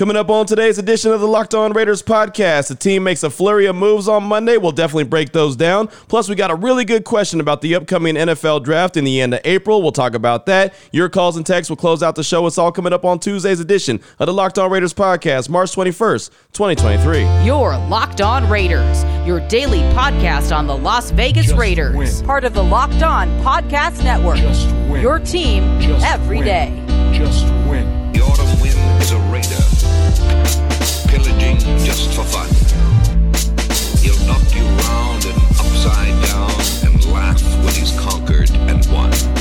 Coming up on today's edition of the Locked On Raiders podcast, the team makes a flurry of moves on Monday. We'll definitely break those down. Plus, we got a really good question about the upcoming NFL draft in the end of April. We'll talk about that. Your calls and texts will close out the show. It's all coming up on Tuesday's edition of the Locked On Raiders podcast, March 21st, 2023. Your Locked On Raiders, your daily podcast on the Las Vegas Just Raiders, win. part of the Locked On Podcast Network. Just win. Your team every day. Just every win. day. Just win. The autumn wind is a raider, pillaging just for fun. He'll knock you round and upside down and laugh when he's conquered.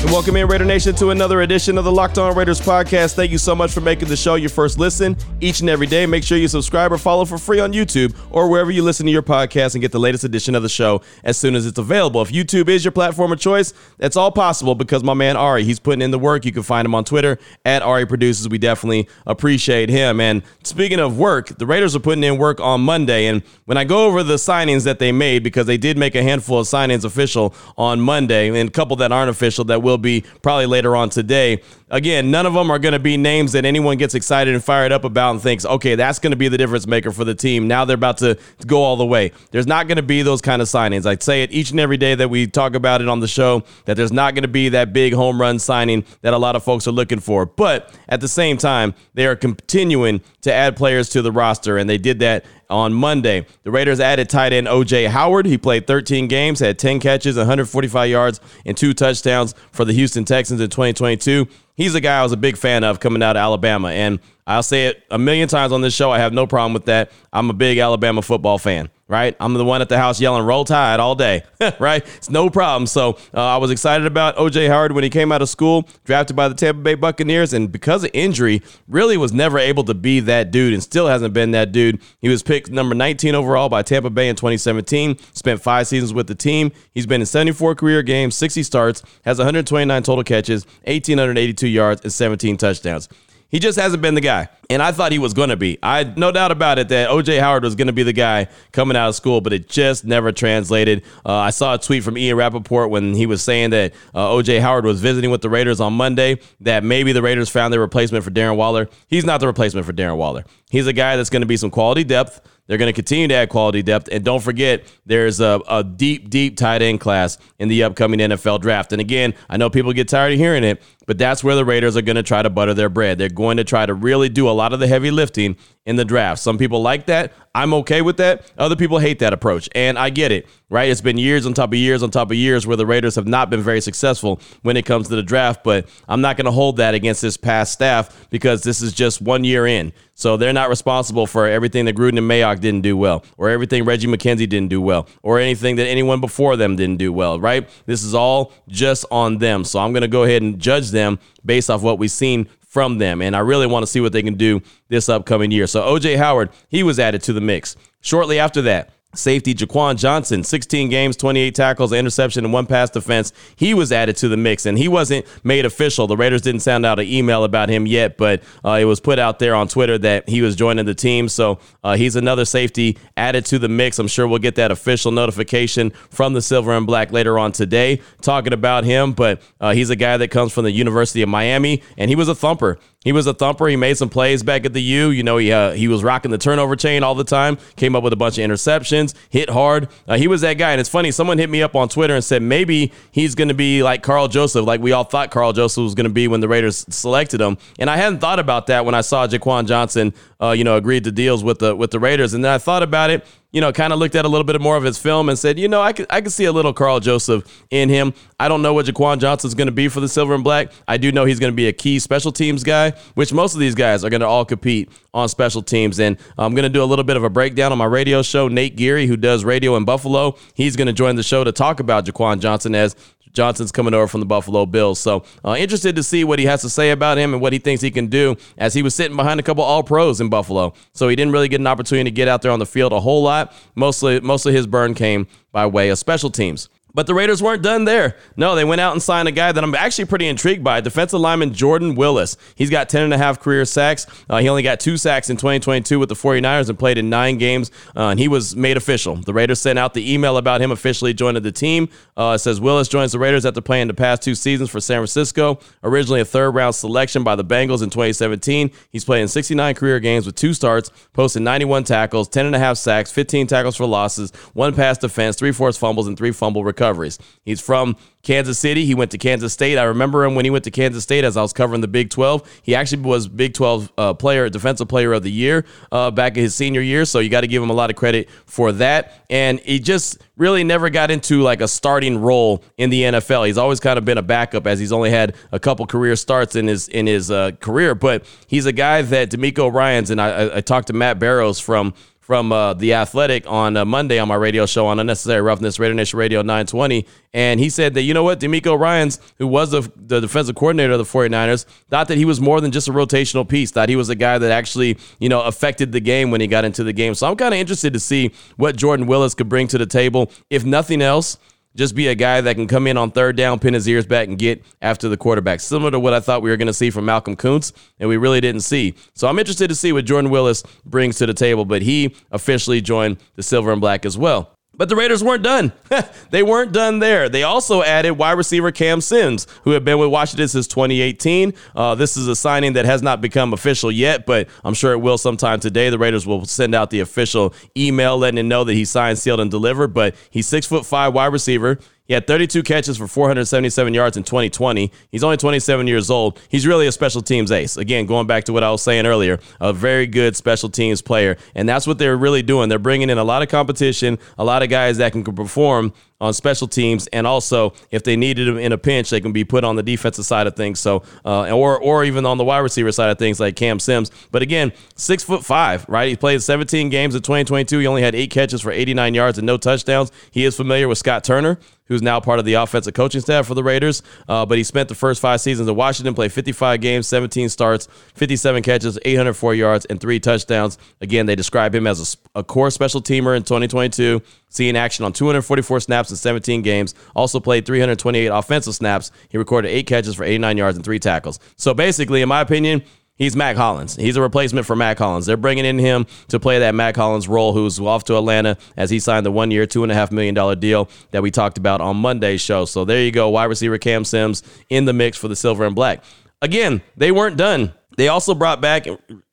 And welcome in, Raider Nation, to another edition of the Locked On Raiders podcast. Thank you so much for making the show your first listen each and every day. Make sure you subscribe or follow for free on YouTube or wherever you listen to your podcast and get the latest edition of the show as soon as it's available. If YouTube is your platform of choice, that's all possible because my man Ari, he's putting in the work. You can find him on Twitter at Ari Produces. We definitely appreciate him. And speaking of work, the Raiders are putting in work on Monday. And when I go over the signings that they made, because they did make a handful of signings official on Monday and a couple that aren't official that will be probably later on today. Again, none of them are going to be names that anyone gets excited and fired up about and thinks, okay, that's going to be the difference maker for the team. Now they're about to go all the way. There's not going to be those kind of signings. I say it each and every day that we talk about it on the show that there's not going to be that big home run signing that a lot of folks are looking for. But at the same time, they are continuing to add players to the roster, and they did that on Monday. The Raiders added tight end OJ Howard. He played 13 games, had 10 catches, 145 yards, and two touchdowns for the Houston Texans in 2022. He's a guy I was a big fan of coming out of Alabama, and I'll say it a million times on this show. I have no problem with that. I'm a big Alabama football fan, right? I'm the one at the house yelling "Roll Tide" all day, right? It's no problem. So uh, I was excited about OJ Howard when he came out of school, drafted by the Tampa Bay Buccaneers, and because of injury, really was never able to be that dude, and still hasn't been that dude. He was picked number 19 overall by Tampa Bay in 2017. Spent five seasons with the team. He's been in 74 career games, 60 starts, has 129 total catches, 1,882 yards, and 17 touchdowns. He just hasn't been the guy. And I thought he was going to be. I no doubt about it that OJ Howard was going to be the guy coming out of school, but it just never translated. Uh, I saw a tweet from Ian Rapoport when he was saying that uh, OJ Howard was visiting with the Raiders on Monday, that maybe the Raiders found their replacement for Darren Waller. He's not the replacement for Darren Waller. He's a guy that's going to be some quality depth. They're going to continue to add quality depth. And don't forget, there's a, a deep, deep tight end class in the upcoming NFL draft. And again, I know people get tired of hearing it, but that's where the Raiders are going to try to butter their bread. They're going to try to really do a lot of the heavy lifting in the draft. Some people like that. I'm okay with that. Other people hate that approach. And I get it, right? It's been years on top of years on top of years where the Raiders have not been very successful when it comes to the draft. But I'm not going to hold that against this past staff because this is just one year in. So they're not responsible for everything that Gruden and Mayock didn't do well, or everything Reggie McKenzie didn't do well, or anything that anyone before them didn't do well, right? This is all just on them. So I'm going to go ahead and judge them based off what we've seen from them. And I really want to see what they can do this upcoming year. So OJ Howard, he was added to the mix. Shortly after that, Safety Jaquan Johnson, 16 games, 28 tackles, interception, and one pass defense. He was added to the mix, and he wasn't made official. The Raiders didn't send out an email about him yet, but uh, it was put out there on Twitter that he was joining the team. So uh, he's another safety added to the mix. I'm sure we'll get that official notification from the Silver and Black later on today, talking about him. But uh, he's a guy that comes from the University of Miami, and he was a thumper. He was a thumper. He made some plays back at the U. You know, he uh, he was rocking the turnover chain all the time. Came up with a bunch of interceptions. Hit hard. Uh, he was that guy. And it's funny. Someone hit me up on Twitter and said maybe he's going to be like Karl Joseph, like we all thought Karl Joseph was going to be when the Raiders selected him. And I hadn't thought about that when I saw Jaquan Johnson, uh, you know, agreed to deals with the with the Raiders. And then I thought about it you know, kind of looked at a little bit more of his film and said, you know, I could I could see a little Karl Joseph in him. I don't know what Jaquan Johnson's going to be for the Silver and Black. I do know he's going to be a key special teams guy, which most of these guys are going to all compete on special teams. And I'm going to do a little bit of a breakdown on my radio show. Nate Geary, who does radio in Buffalo, he's going to join the show to talk about Jaquan Johnson as Johnson's coming over from the Buffalo Bills. So uh, interested to see what he has to say about him and what he thinks he can do as he was sitting behind a couple All Pros in Buffalo. So he didn't really get an opportunity to get out there on the field a whole lot. Mostly, most of his burn came by way of special teams. But the Raiders weren't done there. No, they went out and signed a guy that I'm actually pretty intrigued by, defensive lineman Jordan Willis. He's got 10 and a half career sacks. Uh, he only got two sacks in 2022 with the 49ers and played in nine games, uh, and he was made official. The Raiders sent out the email about him officially joining the team. Uh, it says Willis joins the Raiders after playing the past two seasons for San Francisco. Originally a third round selection by the Bengals in 2017, he's played in 69 career games with two starts, posted 91 tackles, 10 and a half sacks, 15 tackles for losses, one pass defense, three forced fumbles, and three fumble recoveries recoveries. He's from Kansas City. He went to Kansas State. I remember him when he went to Kansas State as I was covering the Big 12. He actually was Big 12 uh, player, defensive player of the year uh, back in his senior year. So you got to give him a lot of credit for that. And he just really never got into like a starting role in the NFL. He's always kind of been a backup as he's only had a couple career starts in his in his uh, career. But he's a guy that DeMeco Ryans and I, I talked to Matt Barrows from from uh, the Athletic on uh, Monday on my radio show on Unnecessary Roughness, Raider Nation Radio 920. And he said that, you know what, DeMeco Ryans, who was the, the defensive coordinator of the 49ers, thought that he was more than just a rotational piece, thought he was a guy that actually, you know, affected the game when he got into the game. So I'm kind of interested to see what Jordan Willis could bring to the table. If nothing else, just be a guy that can come in on third down, pin his ears back, and get after the quarterback. Similar to what I thought we were going to see from Malcolm Koonce, and we really didn't see. So I'm interested to see what Jordan Willis brings to the table, but he officially joined the Silver and Black as well. But the Raiders weren't done. they weren't done there. They also added wide receiver Cam Sims, who had been with Washington since 2018. Uh, this is a signing that has not become official yet, but I'm sure it will sometime today. The Raiders will send out the official email letting him know that he signed, sealed, and delivered. But he's six foot five wide receiver. He had 32 catches for 477 yards in 2020. He's only 27 years old. He's really a special teams ace. Again, going back to what I was saying earlier, a very good special teams player. And that's what they're really doing. They're bringing in a lot of competition, a lot of guys that can perform on special teams, and also if they needed him in a pinch, they can be put on the defensive side of things. So, uh, or or even on the wide receiver side of things, like Cam Sims. But again, six foot five, right? He played 17 games in 2022. He only had eight catches for 89 yards and no touchdowns. He is familiar with Scott Turner who's now part of the offensive coaching staff for the Raiders. Uh, but he spent the first five seasons in Washington, played 55 games, 17 starts, 57 catches, 804 yards, and three touchdowns. Again, they describe him as a, a core special teamer in 2022, seeing action on 244 snaps in 17 games. Also played 328 offensive snaps. He recorded eight catches for 89 yards and three tackles. So basically, in my opinion, He's Mack Hollins. He's a replacement for Mack Hollins. They're bringing in him to play that Mack Hollins role, who's off to Atlanta as he signed the one year, $2.5 million deal that we talked about on Monday's show. So there you go. Wide receiver Cam Sims in the mix for the silver and black. Again, they weren't done. They also brought back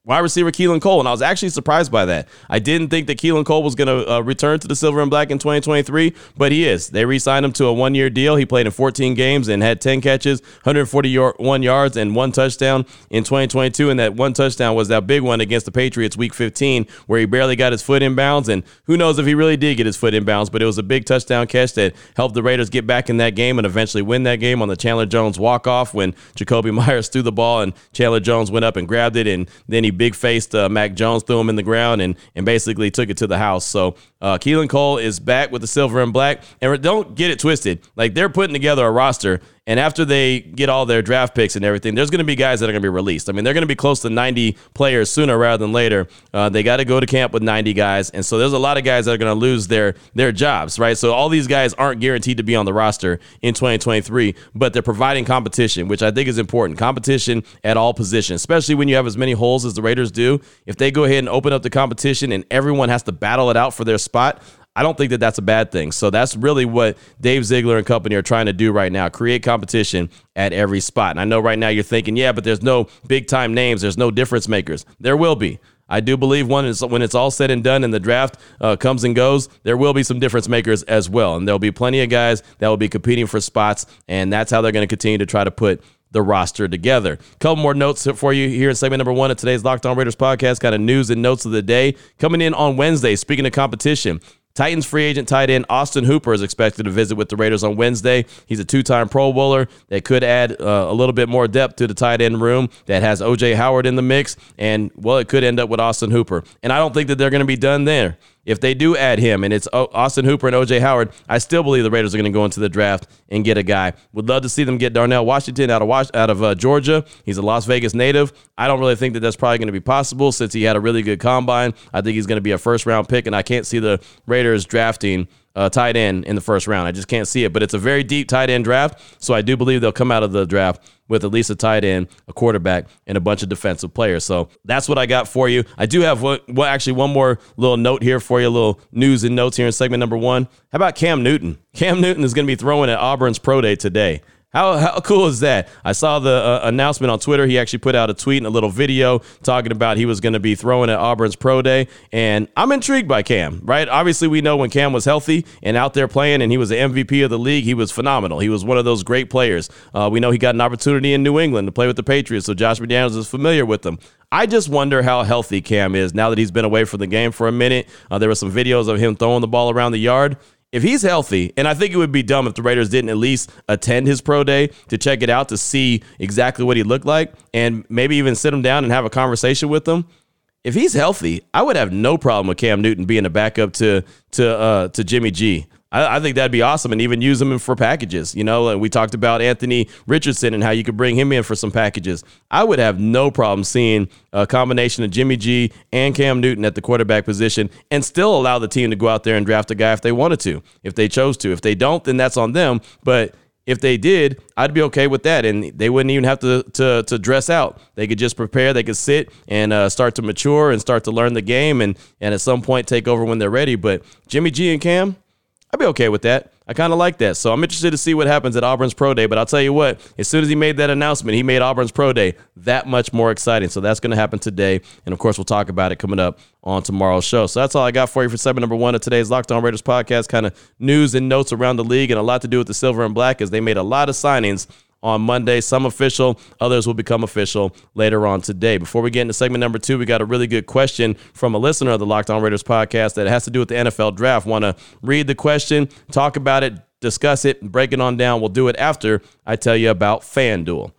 wide receiver Keelan Cole, and I was actually surprised by that. I didn't think that Keelan Cole was going to uh, return to the silver and black in 2023, but he is. They re-signed him to a one-year deal. He played in 14 games and had 10 catches, 141 yards, and one touchdown in 2022. And that one touchdown was that big one against the Patriots, Week 15, where he barely got his foot in bounds. And who knows if he really did get his foot in bounds, but it was a big touchdown catch that helped the Raiders get back in that game and eventually win that game on the Chandler Jones walk-off when Jakobi Meyers threw the ball and Chandler Jones went up and grabbed it, and then he big faced uh, Mac Jones, threw him in the ground, and and basically took it to the house. So uh, Keelan Cole is back with the silver and black, and don't get it twisted. Like they're putting together a roster and after they get all their draft picks and everything, there's going to be guys that are going to be released. I mean, they're going to be close to 90 players sooner rather than later. Uh, they got to go to camp with 90 guys, and so there's a lot of guys that are going to lose their their jobs, right? So all these guys aren't guaranteed to be on the roster in 2023, but they're providing competition, which I think is important. Competition at all positions, especially when you have as many holes as the Raiders do. If they go ahead and open up the competition and everyone has to battle it out for their spot, I don't think that that's a bad thing. So that's really what Dave Ziegler and company are trying to do right now create competition at every spot. And I know right now you're thinking, yeah, but there's no big time names, there's no difference makers. There will be. I do believe one is when it's all said and done and the draft uh, comes and goes, there will be some difference makers as well. And there'll be plenty of guys that will be competing for spots. And that's how they're going to continue to try to put the roster together. A Couple more notes for you here in segment number one of today's Locked On Raiders podcast. Kind of news and notes of the day coming in on Wednesday. Speaking of competition, Titans free agent tight end Austin Hooper is expected to visit with the Raiders on Wednesday. He's a two time Pro Bowler that could add uh, a little bit more depth to the tight end room that has OJ Howard in the mix. And, well, it could end up with Austin Hooper. And I don't think that they're going to be done there. If they do add him and it's Austin Hooper and OJ Howard, I still believe the Raiders are going to go into the draft and get a guy. Would love to see them get Darnell Washington out of out of uh, Georgia. He's a Las Vegas native. I don't really think that that's probably going to be possible since he had a really good combine. I think he's going to be a first round pick, and I can't see the Raiders drafting uh, tight end in the first round. I just can't see it, but it's a very deep tight end draft. So I do believe they'll come out of the draft with at least a tight end, a quarterback, and a bunch of defensive players. So that's what I got for you. I do have what, well, actually one more little note here for you, a little news and notes here in segment number one. How about Cam Newton? Cam Newton is going to be throwing at Auburn's Pro Day today. How, how cool is that? I saw the uh, announcement on Twitter. He actually put out a tweet and a little video talking about he was going to be throwing at Auburn's pro day. And I'm intrigued by Cam, right? Obviously, we know when Cam was healthy and out there playing and he was the MVP of the league, he was phenomenal. He was one of those great players. Uh, we know he got an opportunity in New England to play with the Patriots, so Josh McDaniels is familiar with them. I just wonder how healthy Cam is now that he's been away from the game for a minute. Uh, there were some videos of him throwing the ball around the yard if he's healthy, and I think it would be dumb if the Raiders didn't at least attend his pro day to check it out to see exactly what he looked like and maybe even sit him down and have a conversation with him. If he's healthy, I would have no problem with Cam Newton being a backup to to uh, to Jimmy G. I, I, think that'd be awesome, and even use them for packages. You know, and we talked about Anthony Richardson and how you could bring him in for some packages. I would have no problem seeing a combination of Jimmy G and Cam Newton at the quarterback position, and still allow the team to go out there and draft a guy if they wanted to, if they chose to. If they don't, then that's on them. But if they did, I'd be okay with that, and they wouldn't even have to to, to dress out. They could just prepare. They could sit and uh, start to mature and start to learn the game, and and at some point take over when they're ready. But Jimmy G and Cam, I'd be okay with that. I kind of like that. So I'm interested to see what happens at Auburn's Pro Day. But I'll tell you what, as soon as he made that announcement, he made Auburn's Pro Day that much more exciting. So that's going to happen today. And of course, we'll talk about it coming up on tomorrow's show. So that's all I got for you for segment number one of today's Locked On Raiders podcast. Kind of news and notes around the league and a lot to do with the silver and black as they made a lot of signings on Monday. Some official, others will become official later on today. Before we get into segment number two, we got a really good question from a listener of the Locked On Raiders podcast that has to do with the NFL draft. Want to read the question, talk about it, discuss it, break it on down. We'll do it after I tell you about FanDuel.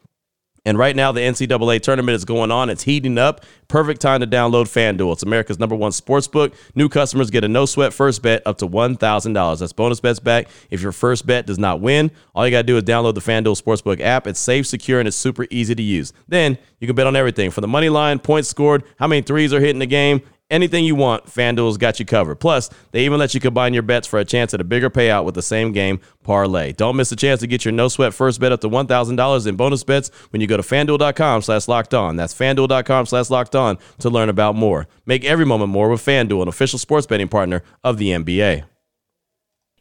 And right now, the NCAA tournament is going on. It's heating up. Perfect time to download FanDuel. It's America's number one sports book. New customers get a no sweat first bet up to $1,000. That's bonus bets back if your first bet does not win. All you got to do is download the FanDuel Sportsbook app. It's safe, secure, and it's super easy to use. Then you can bet on everything from the money line, points scored, how many threes are hitting the game, anything you want, FanDuel's got you covered. Plus, they even let you combine your bets for a chance at a bigger payout with the same game parlay. Don't miss the chance to get your no sweat first bet up to $1,000 in bonus bets when you go to fanduel.com slash locked on. That's fanduel.com slash locked on to learn about more. Make every moment more with FanDuel, an official sports betting partner of the NBA.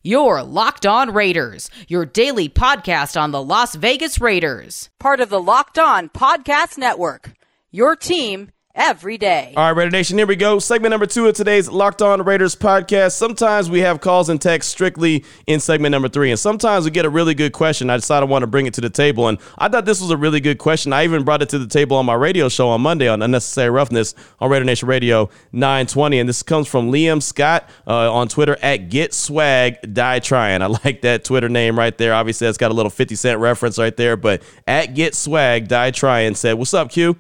Your Locked On Raiders, your daily podcast on the Las Vegas Raiders, part of the Locked On Podcast Network. Your team every day. All right, Raider Nation, here we go. Segment number two of today's Locked On Raiders podcast. Sometimes we have calls and texts strictly in segment number three, and sometimes we get a really good question. I decided I want to bring it to the table, and I thought this was a really good question. I even brought it to the table on my radio show on Monday on Unnecessary Roughness on Raider Nation Radio 920, and this comes from Liam Scott uh, on Twitter at Get Swag Die Trying. I like that Twitter name right there. Obviously, that's got a little 50 Cent reference right there, but at Get Swag Die Trying said, "What's up, Q?"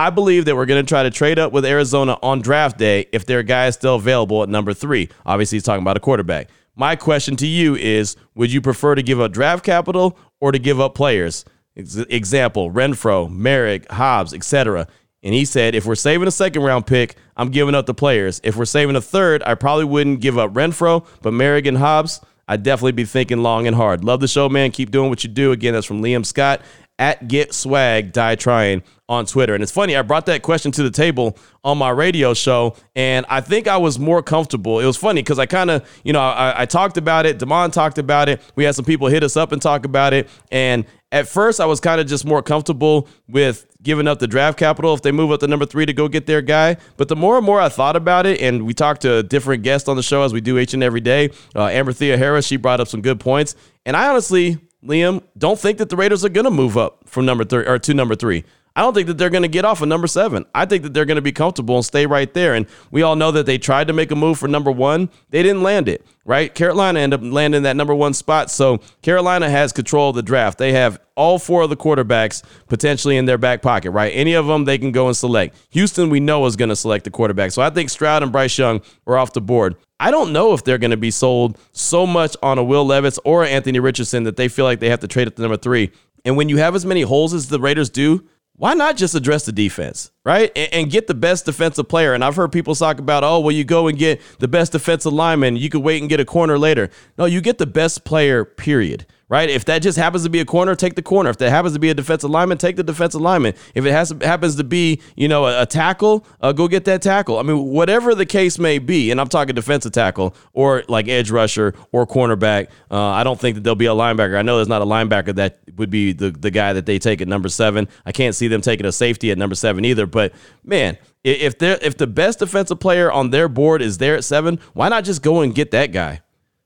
I believe that we're going to try to trade up with Arizona on draft day if their guy is still available at number three. Obviously, he's talking about a quarterback. My question to you is Would you prefer to give up draft capital or to give up players? Example Renfrow, Moehrig, Hobbs, etc. And he said, if we're saving a second round pick, I'm giving up the players. If we're saving a third, I probably wouldn't give up Renfrow, but Moehrig and Hobbs, I'd definitely be thinking long and hard. Love the show, man. Keep doing what you do. Again, that's from Liam Scott at Get Swag Die Trying on Twitter. And it's funny, I brought that question to the table on my radio show, and I think I was more comfortable. It was funny because I kind of, you know, I, I, talked about it. Damon talked about it. We had some people hit us up and talk about it. And at first, I was kind of just more comfortable with giving up the draft capital if they move up to number three to go get their guy. But the more and more I thought about it, and we talked to different guests on the show as we do each and every day, uh, Amber Theoharis, she brought up some good points. And I honestly, Liam, don't think that the Raiders are going to move up from number three or to number three. I don't think that they're going to get off of number seven. I think that they're going to be comfortable and stay right there. And we all know that they tried to make a move for number one. They didn't land it, right? Carolina ended up landing that number one spot. So Carolina has control of the draft. They have all four of the quarterbacks potentially in their back pocket, right? Any of them they can go and select. Houston, we know, is going to select the quarterback. So I think Stroud and Bryce Young are off the board. I don't know if they're going to be sold so much on a Will Levis or Anthony Richardson that they feel like they have to trade at the number three. And when you have as many holes as the Raiders do, why not just address the defense, right? And, and, get the best defensive player. And I've heard people talk about, oh, well, you go and get the best defensive lineman. You could wait and get a corner later. No, you get the best player, period right? If that just happens to be a corner, take the corner. If that happens to be a defensive lineman, take the defensive lineman. If it has happens to be, you know, a, a tackle, uh, go get that tackle. I mean, whatever the case may be, and I'm talking defensive tackle or like edge rusher or cornerback. Uh, I don't think that there'll be a linebacker. I know there's not a linebacker that would be the, the guy that they take at number seven. I can't see them taking a safety at number seven either. But man, if they're if the best defensive player on their board is there at seven, why not just go and get that guy?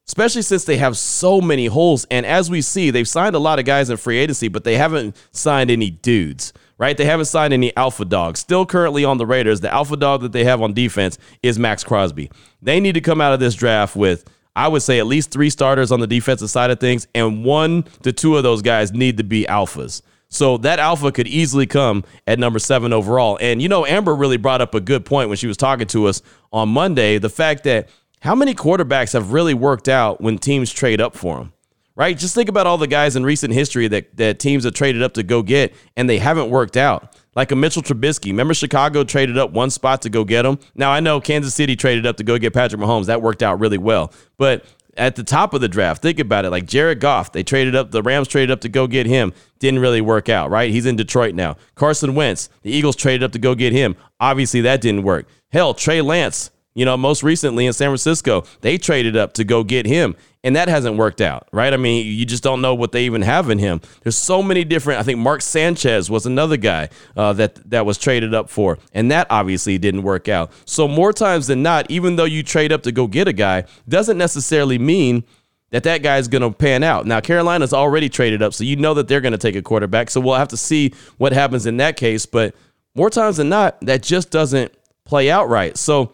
Especially since they have so many holes. And as we see, they've signed a lot of guys in free agency, but they haven't signed any dudes, right? They haven't signed any alpha dogs. Still currently on the Raiders, the alpha dog that they have on defense is Maxx Crosby. They need to come out of this draft with. I would say at least three starters on the defensive side of things, and one to two of those guys need to be alphas. So that alpha could easily come at number seven overall. And you know, Amber really brought up a good point when she was talking to us on Monday the fact that how many quarterbacks have really worked out when teams trade up for them? Right? Just think about all the guys in recent history that, that teams have traded up to go get and they haven't worked out. Like a Mitchell Trubisky. Remember Chicago traded up one spot to go get him? Now I know Kansas City traded up to go get Patrick Mahomes. That worked out really well. But at the top of the draft, think about it. Like Jared Goff, they traded up, the Rams traded up to go get him. Didn't really work out, right? He's in Detroit now. Carson Wentz, the Eagles traded up to go get him. Obviously, that didn't work. Hell, Trey Lance, you know, most recently in San Francisco, they traded up to go get him, and that hasn't worked out, right? I mean, you just don't know what they even have in him. There's so many different. I think Mark Sanchez was another guy uh, that that was traded up for, and that obviously didn't work out. So more times than not, even though you trade up to go get a guy, doesn't necessarily mean that that guy's going to pan out. Now, Carolina's already traded up, so you know that they're going to take a quarterback. So we'll have to see what happens in that case. But more times than not, that just doesn't play out right. So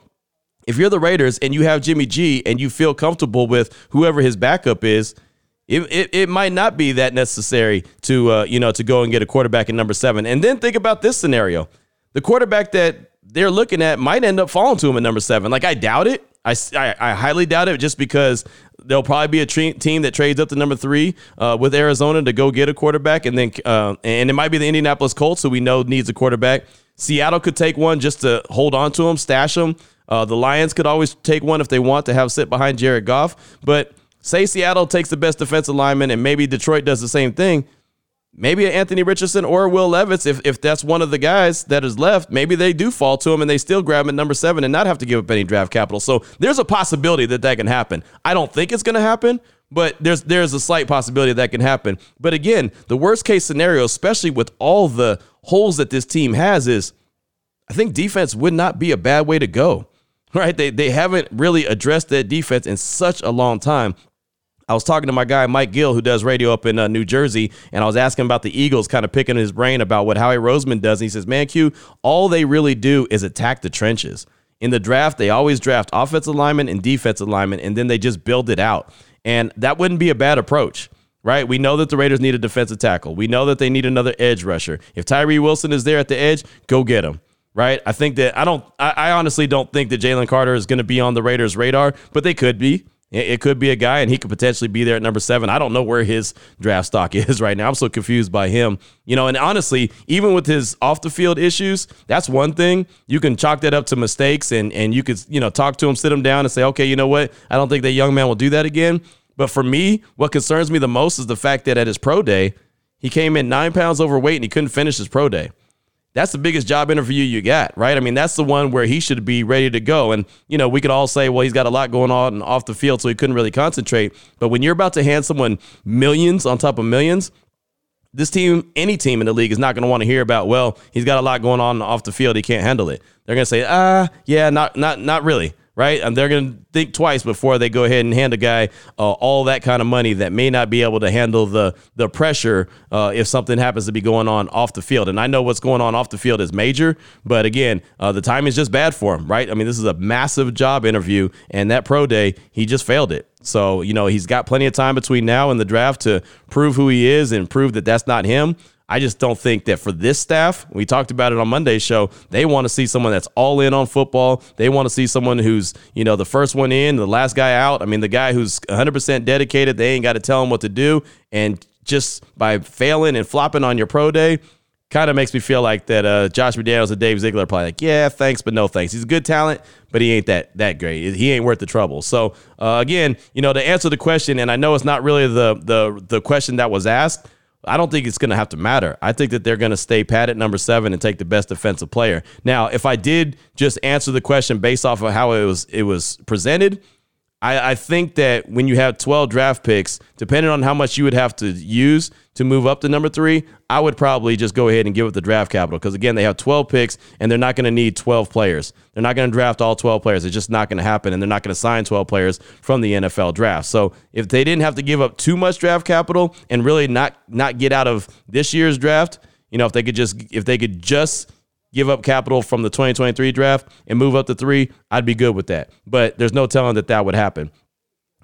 if you're the Raiders and you have Jimmy G and you feel comfortable with whoever his backup is, it, it, it might not be that necessary to uh, you know to go and get a quarterback in number seven. And then think about this scenario: the quarterback that they're looking at might end up falling to him at number seven. Like I doubt it. I, I, I highly doubt it just because there'll probably be a tre- team that trades up to number three uh, with Arizona to go get a quarterback, and then uh, and it might be the Indianapolis Colts, who we know needs a quarterback. Seattle could take one just to hold on to him, stash him. Uh, the Lions could always take one if they want to have sit behind Jared Goff. But say Seattle takes the best defensive lineman and maybe Detroit does the same thing. Maybe Anthony Richardson or Will Levis, if, if that's one of the guys that is left, maybe they do fall to him and they still grab him at number seven and not have to give up any draft capital. So there's a possibility that that can happen. I don't think it's going to happen, but there's there's a slight possibility that can happen. But again, the worst case scenario, especially with all the holes that this team has, is I think defense would not be a bad way to go right? They, they haven't really addressed that defense in such a long time. I was talking to my guy Mike Gill, who does radio up in uh, New Jersey, and I was asking about the Eagles, kind of picking his brain about what Howie Roseman does. And he says, "Man, Q, all they really do is attack the trenches. In the draft, they always draft offensive linemen and defensive linemen, and then they just build it out. And that wouldn't be a bad approach." Right? We know that the Raiders need a defensive tackle. We know that they need another edge rusher. If Tyree Wilson is there at the edge, go get him right? I think that I don't. I, I honestly don't think that Jalen Carter is going to be on the Raiders' radar, but they could be. It, could be a guy, and he could potentially be there at number seven. I don't know where his draft stock is right now. I'm so confused by him. You know, and honestly, even with his off the field issues, that's one thing. You can chalk that up to mistakes, and and you could you know talk to him, sit him down, and say, okay, you know what? I don't think that young man will do that again. But for me, what concerns me the most is the fact that at his pro day, he came in nine pounds overweight and he couldn't finish his pro day that's the biggest job interview you got, right? I mean, that's the one where he should be ready to go. And, you know, we could all say, well, he's got a lot going on off the field, so he couldn't really concentrate. But when you're about to hand someone millions on top of millions, this team, any team in the league, is not going to want to hear about. Well, he's got a lot going on off the field; he can't handle it. They're going to say, ah, yeah, not, not, not really right? And they're going to think twice before they go ahead and hand a guy uh, all that kind of money that may not be able to handle the the pressure uh, if something happens to be going on off the field. And I know what's going on off the field is major, but again, uh, the time is just bad for him, right? I mean, this is a massive job interview, and that pro day, he just failed it. So, you know, he's got plenty of time between now and the draft to prove who he is and prove that that's not him. I just don't think that for this staff, we talked about it on Monday's show, they want to see someone that's all in on football. They want to see someone who's, you know, the first one in, the last guy out. I mean, the guy who's 100% dedicated, they ain't got to tell him what to do. And just by failing and flopping on your pro day, kind of makes me feel like that uh, Josh McDaniels and Dave Ziegler are probably like, yeah, thanks, but no thanks. He's a good talent, but he ain't that that great. He ain't worth the trouble. So uh, again, you know, to answer the question, and I know it's not really the the the question that was asked. I don't think it's going to have to matter. I think that they're going to stay pat at number seven and take the best defensive player. Now, if I did just answer the question based off of how it was it was presented, I, I think that when you have 12 draft picks, depending on how much you would have to use to move up to number three, I would probably just go ahead and give it the draft capital because, again, they have 12 picks and they're not going to need 12 players. They're not going to draft all 12 players. It's just not going to happen. And they're not going to sign 12 players from the NFL draft. So if they didn't have to give up too much draft capital and really not, not get out of this year's draft, you know, if they could just, if they could just, give up capital from the 2023 draft and move up to three, I'd be good with that. But there's no telling that that would happen.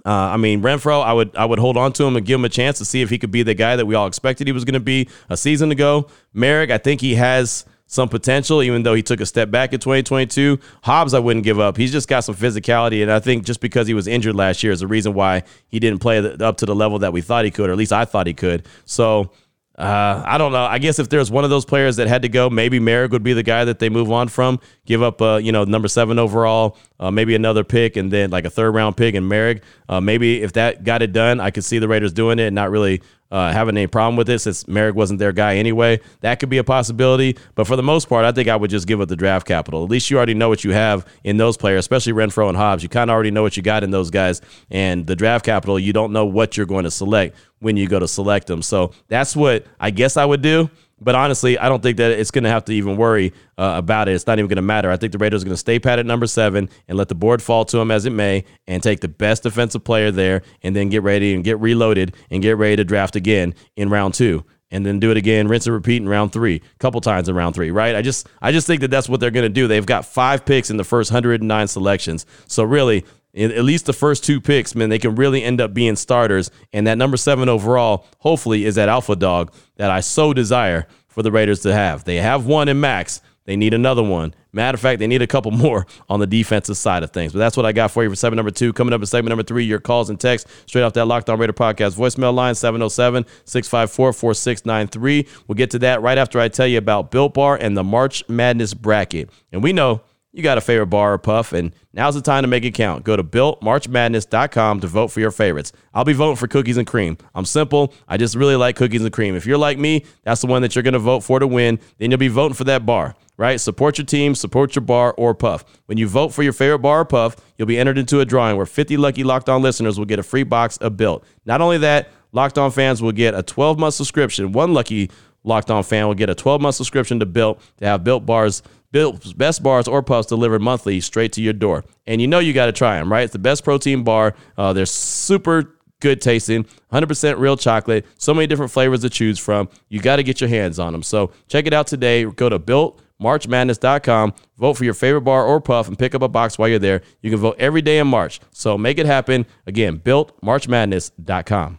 Uh, I mean, Renfrow, I would I would hold on to him and give him a chance to see if he could be the guy that we all expected he was going to be a season ago. Moehrig, I think he has some potential, even though he took a step back in 2022. Hobbs, I wouldn't give up. He's just got some physicality, and I think just because he was injured last year is the reason why he didn't play up to the level that we thought he could, or at least I thought he could. So uh, I don't know. I guess if there's one of those players that had to go, maybe Moehrig would be the guy that they move on from. Give up, uh, you know, number seven overall, uh, maybe another pick, and then like a third round pick and Moehrig. Uh, maybe if that got it done, I could see the Raiders doing it and not really uh, having any problem with it since Moehrig wasn't their guy anyway. That could be a possibility. But for the most part, I think I would just give it the draft capital. At least you already know what you have in those players, especially Renfrow and Hobbs. You kind of already know what you got in those guys. And the draft capital, you don't know what you're going to select when you go to select them. So that's what I guess I would do. But honestly, I don't think that it's going to have to even worry uh, about it. It's not even going to matter. I think the Raiders are going to stay pat at number seven and let the board fall to them as it may and take the best defensive player there and then get ready and get reloaded and get ready to draft again in round two and then do it again, rinse and repeat in round three, a couple times in round three, right? I just I just think that that's what they're going to do. They've got five picks in the first 109 selections. So really, at least the first two picks, man, they can really end up being starters. And that number seven overall, hopefully, is that alpha dog that I so desire for the Raiders to have. They have one in Maxx. They need another one. Matter of fact, they need a couple more on the defensive side of things. But that's what I got for you for segment number two. Coming up in segment number three, your calls and texts straight off that Locked On Raider podcast voicemail line 707 654 4693. We'll get to that right after I tell you about Built Bar and the March Madness bracket. And we know you got a favorite bar or puff, and now's the time to make it count. Go to builtmarchmadness.com to vote for your favorites. I'll be voting for cookies and cream. I'm simple. I just really like cookies and cream. If you're like me, that's the one that you're going to vote for to win. Then you'll be voting for that bar, right? Support your team, support your bar or puff. When you vote for your favorite bar or puff, you'll be entered into a drawing where 50 lucky Locked On listeners will get a free box of Built. Not only that, Locked On fans will get a 12 month subscription. One lucky Locked On fan will get a 12 month subscription to Built to have Built bars Built's best bars or puffs delivered monthly straight to your door. And you know you got to try them, right? It's the best protein bar. Uh, they're super good tasting, 100% real chocolate, so many different flavors to choose from. You got to get your hands on them. So check it out today. Go to builtmarchmadness.com, vote for your favorite bar or puff, and pick up a box while you're there. You can vote every day in March. So make it happen. Again, builtmarchmadness.com.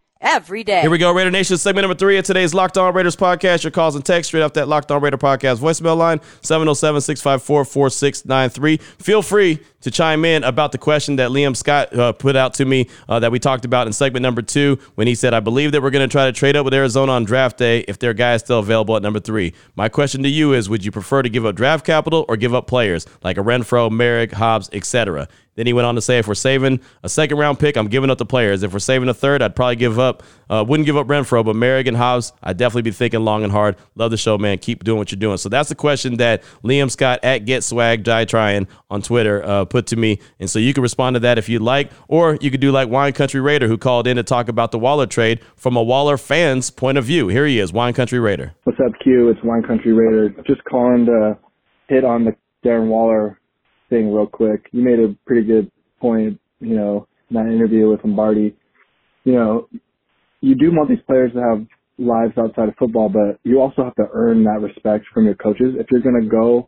every day. Here we go, Raider Nation, segment number three of today's Locked On Raiders podcast. Your calls and text straight off that Locked On Raider podcast voicemail line, 707 654 4693. Feel free to chime in about the question that Liam Scott uh, put out to me uh, that we talked about in segment number two when he said, I believe that we're going to try to trade up with Arizona on draft day if their guy is still available at number three. My question to you is Would you prefer to give up draft capital or give up players like a Renfrow, Moehrig, Hobbs, etc.? Then he went on to say, if we're saving a second round pick, I'm giving up the players. If we're saving a third, I'd probably give up, uh, wouldn't give up Renfrow, but Moehrig and Hobbs, I'd definitely be thinking long and hard. Love the show, man. Keep doing what you're doing. So that's the question that Liam Scott at Get Swag Die Trying on Twitter uh, put to me. And so you can respond to that if you'd like, or you could do like Wine Country Raider, who called in to talk about the Waller trade from a Waller fan's point of view. Here he is, Wine Country Raider. What's up, Q? It's Wine Country Raider. Just calling to hit on the Darren Waller thing real quick. You made a pretty good point, you know, in that interview with Lombardi, you know, you do want these players to have lives outside of football, but you also have to earn that respect from your coaches. If you're going to go,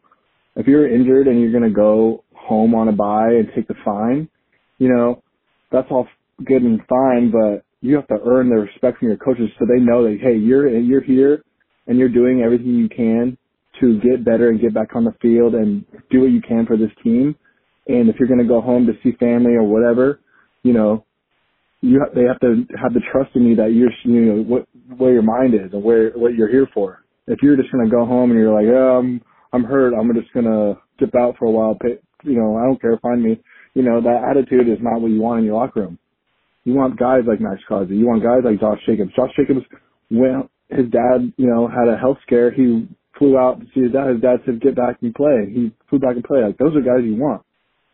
if you're injured and you're going to go home on a bye and take the fine, you know, that's all good and fine, but you have to earn the respect from your coaches so they know that, hey, you're, you're here and you're doing everything you can to get better and get back on the field and do what you can for this team And if you're going to go home to see family or whatever, you know, you ha- they have to have the trust in you that you're, you know, what where your mind is and where what you're here for. If you're just going to go home and you're like, oh, I'm I'm hurt, I'm just going to dip out for a while, pay, you know, I don't care, find me. You know, that attitude is not what you want in your locker room. You want guys like Maxx Crosby. You want guys like Josh Jacobs. Josh Jacobs, when his dad, you know, had a health scare, he flew out to see his dad. His dad said, "Get back and play." He flew back and play. Like those are guys you want.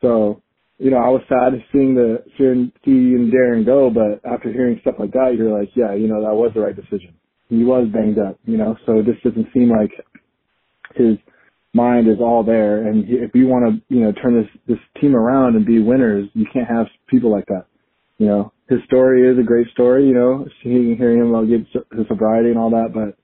So, you know, I was sad seeing the seeing seeing Darren go, but after hearing stuff like that, you're like, yeah, you know, that was the right decision. He was banged up, you know, so this doesn't seem like his mind is all there. And if you want to, you know, turn this this team around and be winners, you can't have people like that. You know, his story is a great story. You know, seeing hearing him about his sobriety and all that, but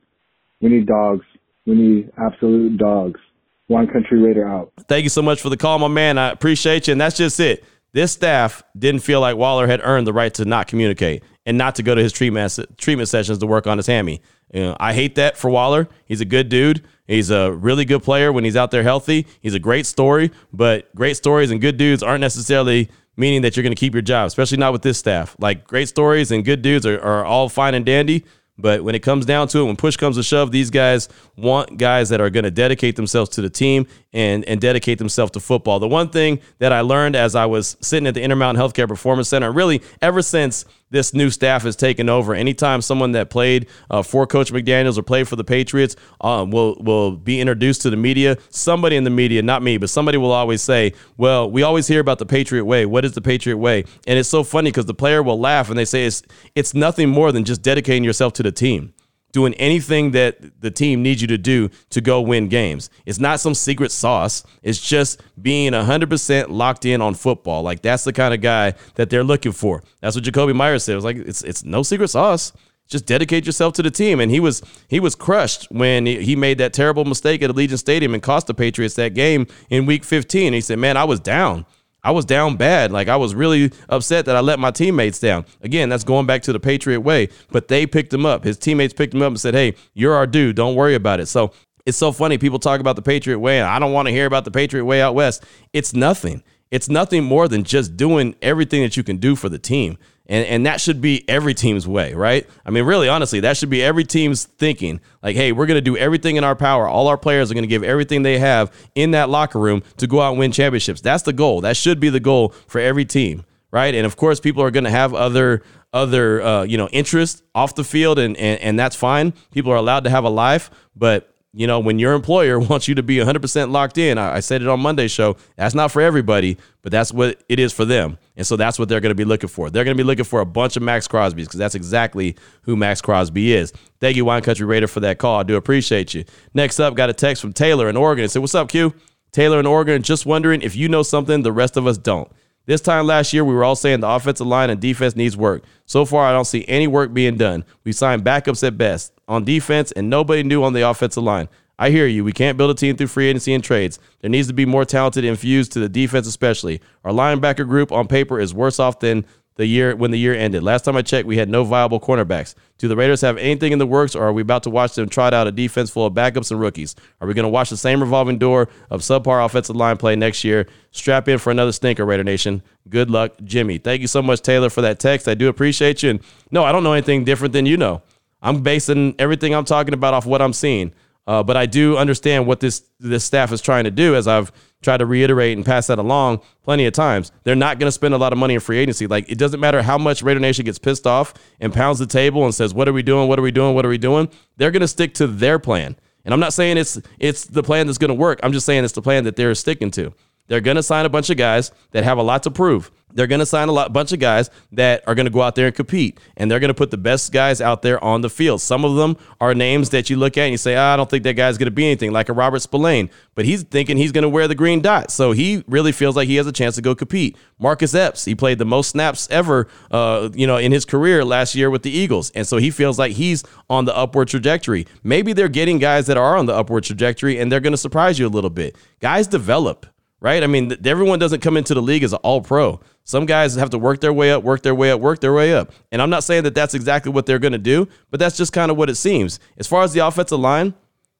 we need dogs. We need absolute dogs. One country raider out. Thank you so much for the call, my man. I appreciate you. And that's just it. This staff didn't feel like Waller had earned the right to not communicate and not to go to his treatment treatment sessions to work on his hammy. You know, I hate that for Waller. He's a good dude. He's a really good player when he's out there healthy. He's a great story, but great stories and good dudes aren't necessarily meaning that you're going to keep your job, especially not with this staff. Like great stories and good dudes are, are all fine and dandy, but when it comes down to it, when push comes to shove, these guys want guys that are going to dedicate themselves to the team and, and dedicate themselves to football. The one thing that I learned as I was sitting at the Intermountain Healthcare Performance Center, really ever since this new staff has taken over, anytime someone that played uh, for Coach McDaniels or played for the Patriots uh, will will be introduced to the media, somebody in the media, not me, but somebody will always say, "Well, we always hear about the Patriot way. What is the Patriot way?" And it's so funny because the player will laugh and they say it's it's nothing more than just dedicating yourself to the team doing anything that the team needs you to do to go win games. It's not some secret sauce. It's just being 100% locked in on football. Like that's the kind of guy that they're looking for. That's what Jakobi Meyers said. It was like it's it's no secret sauce. Just dedicate yourself to the team. And he was he was crushed when he made that terrible mistake at Allegiant Stadium and cost the Patriots that game in Week 15. He said, "Man, I was down." I was down bad. Like I was really upset that I let my teammates down. Again, that's going back to the Patriot way, but they picked him up. His teammates picked him up and said, "Hey, you're our dude. Don't worry about it." So it's so funny. People talk about the Patriot way, and I don't want to hear about the Patriot way out west. It's nothing. It's nothing more than just doing everything that you can do for the team. And, and that should be every team's way, right? I mean, really, honestly, that should be every team's thinking. Like, hey, we're going to do everything in our power. All our players are going to give everything they have in that locker room to go out and win championships. That's the goal. That should be the goal for every team, right? And of course, people are going to have other other uh, you know interests off the field, and, and and that's fine. People are allowed to have a life, but you know, when your employer wants you to be 100% locked in, I, I said it on Monday's show, that's not for everybody, but that's what it is for them. And so that's what they're going to be looking for. They're going to be looking for a bunch of Maxx Crosby's because that's exactly who Maxx Crosby is. Thank you, Wine Country Raider, for that call. I do appreciate you. Next up, got a text from Taylor in Oregon. It said, What's up, Q? Taylor in Oregon, just wondering if you know something the rest of us don't. This time last year, we were all saying the offensive line and defense needs work. So far, I don't see any work being done. We signed backups at best on defense, and nobody new on the offensive line. I hear you. We can't build a team through free agency and trades. There needs to be more talented infused to the defense, especially. Our linebacker group on paper is worse off than the year when the year ended. Last time I checked, we had no viable cornerbacks. Do the Raiders have anything in the works, or are we about to watch them trot out a defense full of backups and rookies? Are we going to watch the same revolving door of subpar offensive line play next year? Strap in for another stinker, Raider Nation. Good luck, Jimmy. Thank you so much, Taylor, for that text. I do appreciate you. And no, I don't know anything different than you know. I'm basing everything I'm talking about off what I'm seeing. Uh, but I do understand what this this staff is trying to do, as I've tried to reiterate and pass that along plenty of times. They're not going to spend a lot of money in free agency. Like it doesn't matter how much Raider Nation gets pissed off and pounds the table and says, "What are we doing? What are we doing? What are we doing?" They're going to stick to their plan. And I'm not saying it's it's the plan that's going to work. I'm just saying it's the plan that they're sticking to. They're going to sign a bunch of guys that have a lot to prove. They're going to sign a lot, bunch of guys that are going to go out there and compete, and they're going to put the best guys out there on the field. Some of them are names that you look at and you say, oh, I don't think that guy's going to be anything, like a Robert Spillane, but he's thinking he's going to wear the green dot, so he really feels like he has a chance to go compete. Marcus Epps, he played the most snaps ever, uh, you know, in his career last year with the Eagles, and so he feels like he's on the upward trajectory. Maybe they're getting guys that are on the upward trajectory, and they're going to surprise you a little bit. Guys develop right? I mean, everyone doesn't come into the league as an all pro. Some guys have to work their way up, work their way up, work their way up. And I'm not saying that that's exactly what they're going to do, but that's just kind of what it seems. As far as the offensive line,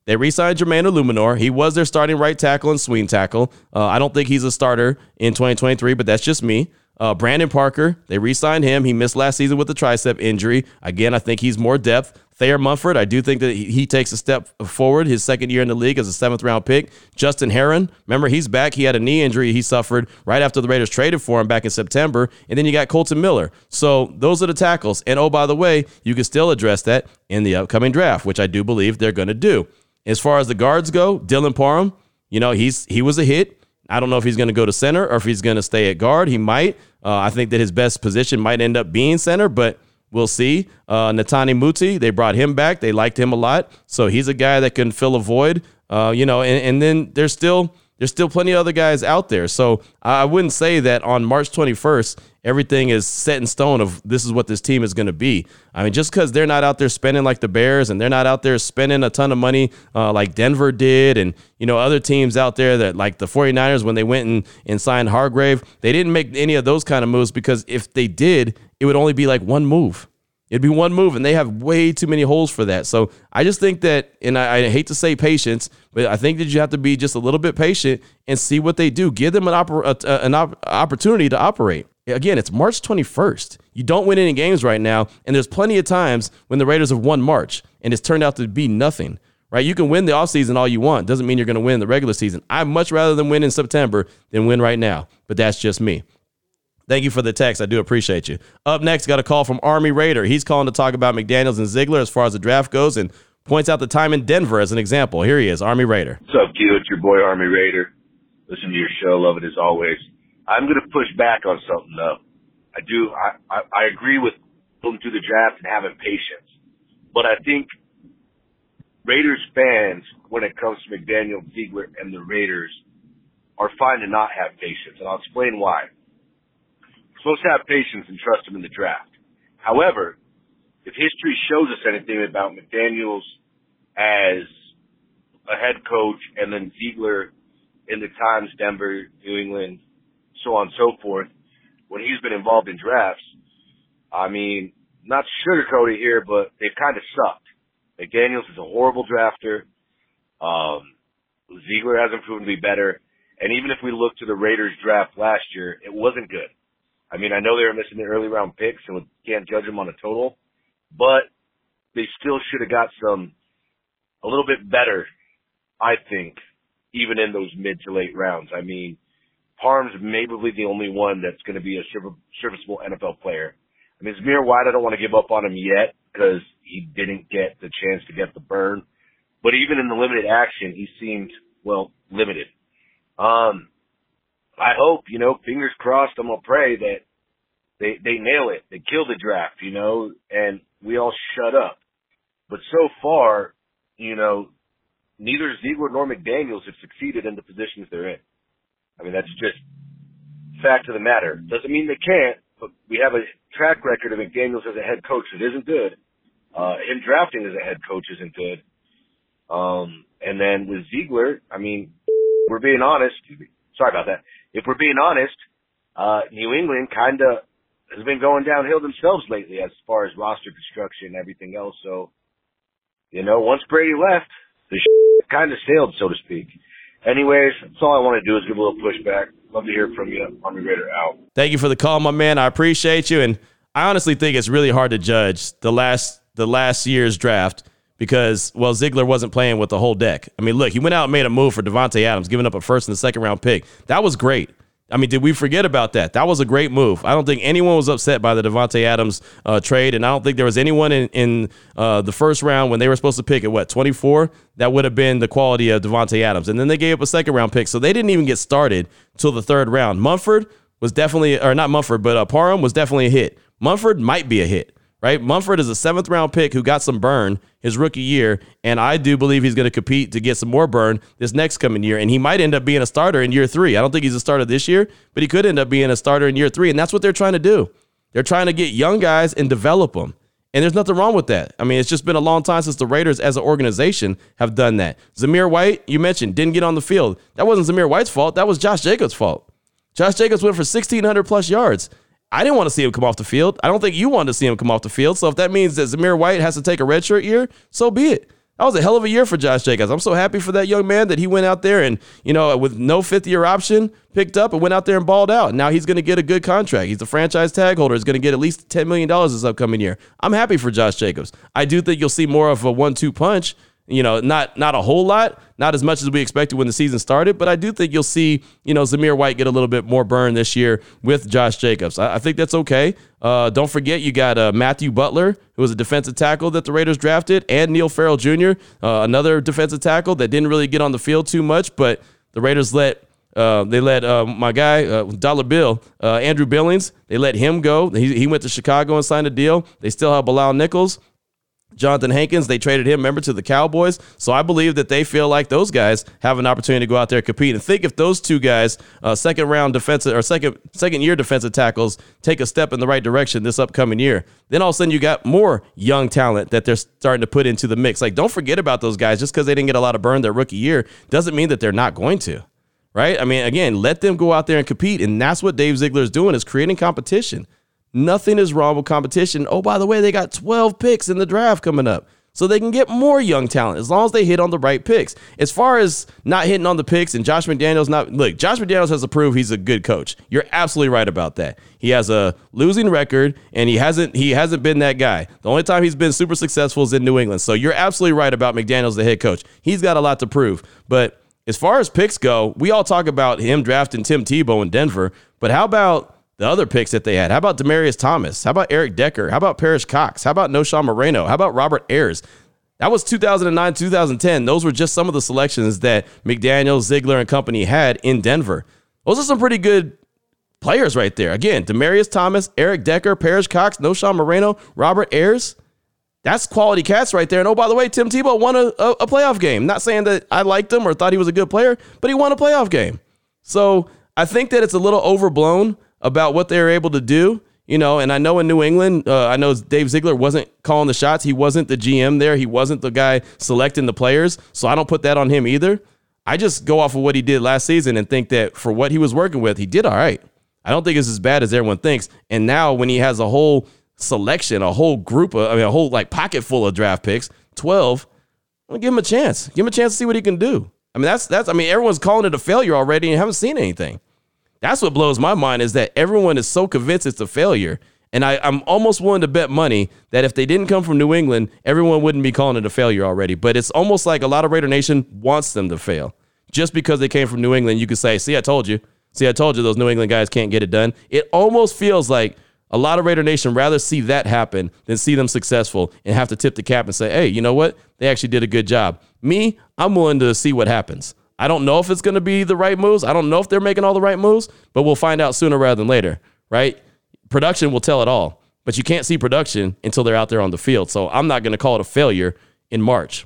They re-signed Jermaine Eluemunor. He was their starting right tackle and swing tackle. Uh, I don't think he's a starter in 2023, but that's just me. Uh, Brandon Parker, they re-signed him. He missed last season with the tricep injury. Again, I think he's more depth. Thayer Munford, I do think that he, he takes a step forward his second year in the league as a seventh round pick. Justin Herron, remember he's back. He had a knee injury he suffered right after the Raiders traded for him back in September. And then you got Kolton Miller. So those are the tackles. And oh, by the way, you can still address that in the upcoming draft, which I do believe they're going to do. As far as the guards go, Dylan Parham, you know, he's he was a hit. I don't know if he's going to go to center or if he's going to stay at guard. He might. Uh, I think that his best position might end up being center, but we'll see. Uh, Netane Muti, they brought him back. They liked him a lot, so he's a guy that can fill a void. Uh, you know, and, and then there's still there's still plenty of other guys out there. So I wouldn't say that on March 21st everything is set in stone of this is what this team is going to be. I mean, just because they're not out there spending like the Bears and they're not out there spending a ton of money uh, like Denver did and, you know, other teams out there that like the 49ers when they went and, and signed Hargrave, they didn't make any of those kind of moves because if they did, it would only be like one move. It'd be one move, and they have way too many holes for that. So I just think that, and I, I, hate to say patience, but I think that you have to be just a little bit patient and see what they do. Give them an, oper- an op- opportunity to operate. Again, it's March 21st. You don't win any games right now, and there's plenty of times when the Raiders have won March, and it's turned out to be nothing. Right? You can win the offseason all you want. Doesn't mean you're going to win the regular season. I'd much rather than win in September than win right now. But that's just me. Thank you for the text. I do appreciate you. Up next, got a call from Army Raider. He's calling to talk about McDaniels and Ziegler as far as the draft goes and points out the time in Denver as an example. Here he is, Army Raider. What's up, Q? It's your boy, Army Raider. Listen to your show. Love it as always. I'm going to push back on something, though. I do, I, I, I agree with going through the draft and having patience. But I think Raiders fans, when it comes to McDaniel, Ziegler, and the Raiders, are fine to not have patience. And I'll explain why to have patience and trust him in the draft. However, if history shows us anything about McDaniels as a head coach and then Ziegler in the times, Denver, New England, so on and so forth, when he's been involved in drafts, I mean, not sugarcoat here, but they've kind of sucked. McDaniels is a horrible drafter. Um, Ziegler hasn't proven to be better. And even if we look to the Raiders draft last year, it wasn't good. I mean, I know they were missing the early round picks and we can't judge them on a total, but they still should have got some, a little bit better, I think, even in those mid to late rounds. I mean, Parham's maybe the only one that's going to be a serviceable NFL player. I mean, Zamir White, I don't want to give up on him yet because he didn't get the chance to get the burn. But even in the limited action, he seemed, well, limited. Um, I hope, you know, fingers crossed, I'm gonna pray that they they nail it, they kill the draft, you know, and we all shut up. But so far, you know, neither Ziegler nor McDaniels have succeeded in the positions they're in. I mean, that's just fact of the matter. Doesn't mean they can't, but we have a track record of McDaniels as a head coach that isn't good. Uh, him drafting as a head coach isn't good. Um, and then with Ziegler, I mean, we're being honest. Sorry about that if we're being honest, uh, New England kind of has been going downhill themselves lately as far as roster construction and everything else. So, you know, once Brady left, the kind of sailed, so to speak. Anyways, that's all I want to do is give a little pushback. Love to hear from you. I'm Raider out. Thank you for the call, my man. I appreciate you, and I honestly think it's really hard to judge the last the last year's draft because well Ziegler wasn't playing with the whole deck. I mean, look, he went out and made a move for Davante Adams, giving up a first and a second round pick. That was great. I mean, did we forget about that? That was a great move. I don't think anyone was upset by the Davante Adams uh, trade, and I don't think there was anyone in, in uh, the first round when they were supposed to pick at what 24 that would have been the quality of Davante Adams. And then they gave up a second round pick, so they didn't even get started till the third round. Munford was definitely, or not Munford, but uh, Parham was definitely a hit. Munford might be a hit right? Munford is a seventh round pick who got some burn his rookie year, and I do believe he's going to compete to get some more burn this next coming year, and he might end up being a starter in year three. I don't think he's a starter this year, but he could end up being a starter in year three, and that's what they're trying to do. They're trying to get young guys and develop them. And there's nothing wrong with that. I mean, it's just been a long time since the Raiders as an organization have done that. Zamir White, you mentioned, didn't get on the field. That wasn't Zamir White's fault. That was Josh Jacobs' fault. Josh Jacobs went for 1,600 plus yards. I didn't want to see him come off the field. I don't think you wanted to see him come off the field. So if that means that Zamir White has to take a redshirt year, so be it. that was a hell of a year for Josh Jacobs. I'm so happy for that young man that he went out there and, you know, with no fifth year option, picked up and went out there and balled out. Now he's going to get a good contract. He's a franchise tag holder. He's going to get at least $10 million this upcoming year. I'm happy for Josh Jacobs. I do think you'll see more of a one two punch you know, not not a whole lot, not as much as we expected when the season started, but I do think you'll see, you know, Zamir White get a little bit more burn this year with Josh Jacobs. I, I think that's okay. Uh, don't forget, you got uh, Matthew Butler, who was a defensive tackle that the Raiders drafted, and Neil Farrell Jr., uh, another defensive tackle that didn't really get on the field too much, but the Raiders let uh, they let uh, my guy, uh, Dollar Bill, uh, Andrew Billings, they let him go. He, he went to Chicago and signed a deal. They still have Bilal Nichols. Johnathan Hankins, they traded him, remember, to the Cowboys. So I believe that they feel like those guys have an opportunity to go out there and compete. And think if those two guys, uh, second round defensive or second second year defensive tackles, take a step in the right direction this upcoming year, then all of a sudden you got more young talent that they're starting to put into the mix. Like, don't forget about those guys. Just because they didn't get a lot of burn their rookie year doesn't mean that they're not going to. Right? I mean, again, let them go out there and compete. And that's what Dave Ziegler is doing is creating competition. Nothing is wrong with competition. Oh, by the way, they got 12 picks in the draft coming up. So they can get more young talent as long as they hit on the right picks. As far as not hitting on the picks and Josh McDaniels not look, Josh McDaniels has to prove he's a good coach. You're absolutely right about that. He has a losing record and he hasn't he hasn't been that guy. The only time he's been super successful is in New England. So you're absolutely right about McDaniels the head coach. He's got a lot to prove. But as far as picks go, we all talk about him drafting Tim Tebow in Denver, but how about the other picks that they had. How about Demaryius Thomas? How about Eric Decker? How about Perrish Cox? How about Knowshon Moreno? How about Robert Ayers? That was 2009, 2010. Those were just some of the selections that McDaniel, Ziegler, and company had in Denver. Those are some pretty good players right there. Again, Demaryius Thomas, Eric Decker, Perrish Cox, Knowshon Moreno, Robert Ayers. That's quality cats right there. And oh, by the way, Tim Tebow won a, a, a playoff game. Not saying that I liked him or thought he was a good player, but he won a playoff game. So I think that it's a little overblown about what they were able to do. You know, and I know in New England, uh, I know Dave Ziegler wasn't calling the shots. He wasn't the GM there. He wasn't the guy selecting the players. So I don't put that on him either. I just go off of what he did last season and think that for what he was working with, he did all right. I don't think it's as bad as everyone thinks. And now when he has a whole selection, a whole group of, I mean, a whole like pocket full of draft picks, 12, I'm give him a chance. Give him a chance to see what he can do. I mean, that's, that's, I mean, everyone's calling it a failure already and haven't seen anything. That's what blows my mind is that everyone is so convinced it's a failure. And I, am almost willing to bet money that if they didn't come from New England, everyone wouldn't be calling it a failure already. But it's almost like a lot of Raider Nation wants them to fail. Just because they came from New England, you could say, see, I told you. See, I told you those New England guys can't get it done. It almost feels like a lot of Raider Nation rather see that happen than see them successful and have to tip the cap and say, hey, you know what? They actually did a good job. Me, I'm willing to see what happens. I don't know if it's going to be the right moves. I don't know if they're making all the right moves, but we'll find out sooner rather than later, right? Production will tell it all, but you can't see production until they're out there on the field. So I'm not going to call it a failure in March.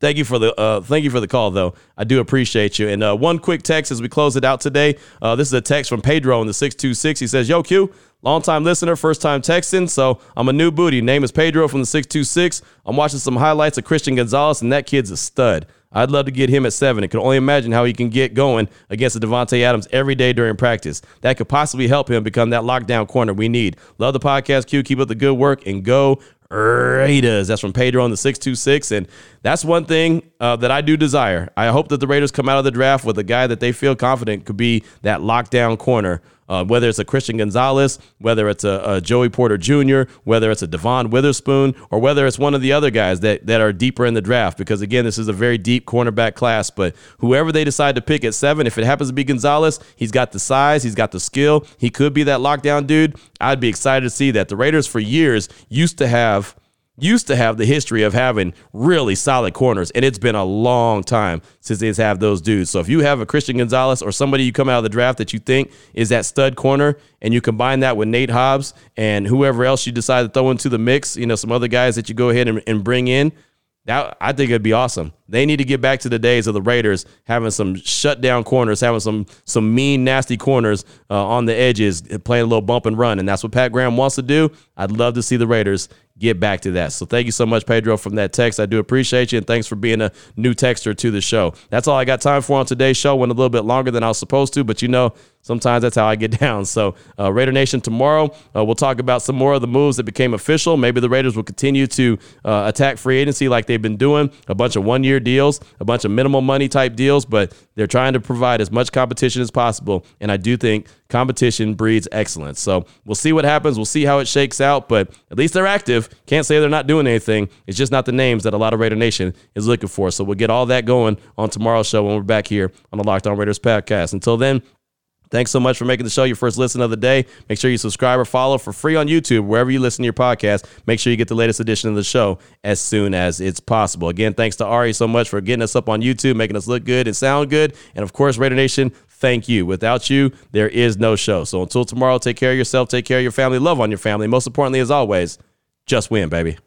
Thank you for the uh, thank you for the call, though. I do appreciate you. And uh, one quick text as we close it out today. Uh, this is a text from Pedro in the six two six. He says, "Yo, Q, long time listener, first time texting. So I'm a new booty. Name is Pedro from the six two six. I'm watching some highlights of Christian Gonzalez, and that kid's a stud. I'd love to get him at seven. I can only imagine how he can get going against the Davante Adams every day during practice. That could possibly help him become that lockdown corner we need. Love the podcast, Q. Keep up the good work and go Raiders. That's from Pedro on the 626. And that's one thing uh, that I do desire. I hope that the Raiders come out of the draft with a guy that they feel confident could be that lockdown corner uh, whether it's a Christian Gonzalez, whether it's a, a, Joey Porter Jr., whether it's a Devon Witherspoon, or whether it's one of the other guys that, that are deeper in the draft. Because again, this is a very deep cornerback class. But whoever they decide to pick at seven, if it happens to be Gonzalez, he's got the size, he's got the skill, he could be that lockdown dude. I'd be excited to see that. The Raiders for years used to have used to have the history of having really solid corners, and it's been a long time since they have had those dudes. So if you have a Christian Gonzalez or somebody you come out of the draft that you think is that stud corner, and you combine that with Nate Hobbs and whoever else you decide to throw into the mix, you know, some other guys that you go ahead and, and bring in, that I think it'd be awesome. They need to get back to the days of the Raiders having some shutdown corners, having some some mean, nasty corners uh, on the edges, playing a little bump and run, and that's what Pat Graham wants to do. I'd love to see the Raiders get back to that. So thank you so much, Pedro, from that text. I do appreciate you, and thanks for being a new texter to the show. That's all I got time for on today's show. Went a little bit longer than I was supposed to, but you know, sometimes that's how I get down. So, uh, Raider Nation, tomorrow uh, we'll talk about some more of the moves that became official. Maybe the Raiders will continue to uh, attack free agency like they've been doing a bunch of one year deals, a bunch of minimal money type deals, but they're trying to provide as much competition as possible. And I do think competition breeds excellence. So, we'll see what happens. We'll see how it shakes out, but at least they're active. Can't say they're not doing anything. It's just not the names that a lot of Raider Nation is looking for. So, we'll get all that going on tomorrow's show when we're back here on the Locked On Raiders podcast. Until then, Thanks so much for making the show your first listen of the day. Make sure you subscribe or follow for free on YouTube, wherever you listen to your podcast. Make sure you get the latest edition of the show as soon as it's possible. Again, thanks to Ari so much for getting us up on YouTube, making us look good and sound good. And of course, Raider Nation, thank you. Without you, there is no show. So until tomorrow, take care of yourself, take care of your family, love on your family. Most importantly, as always, just win, baby.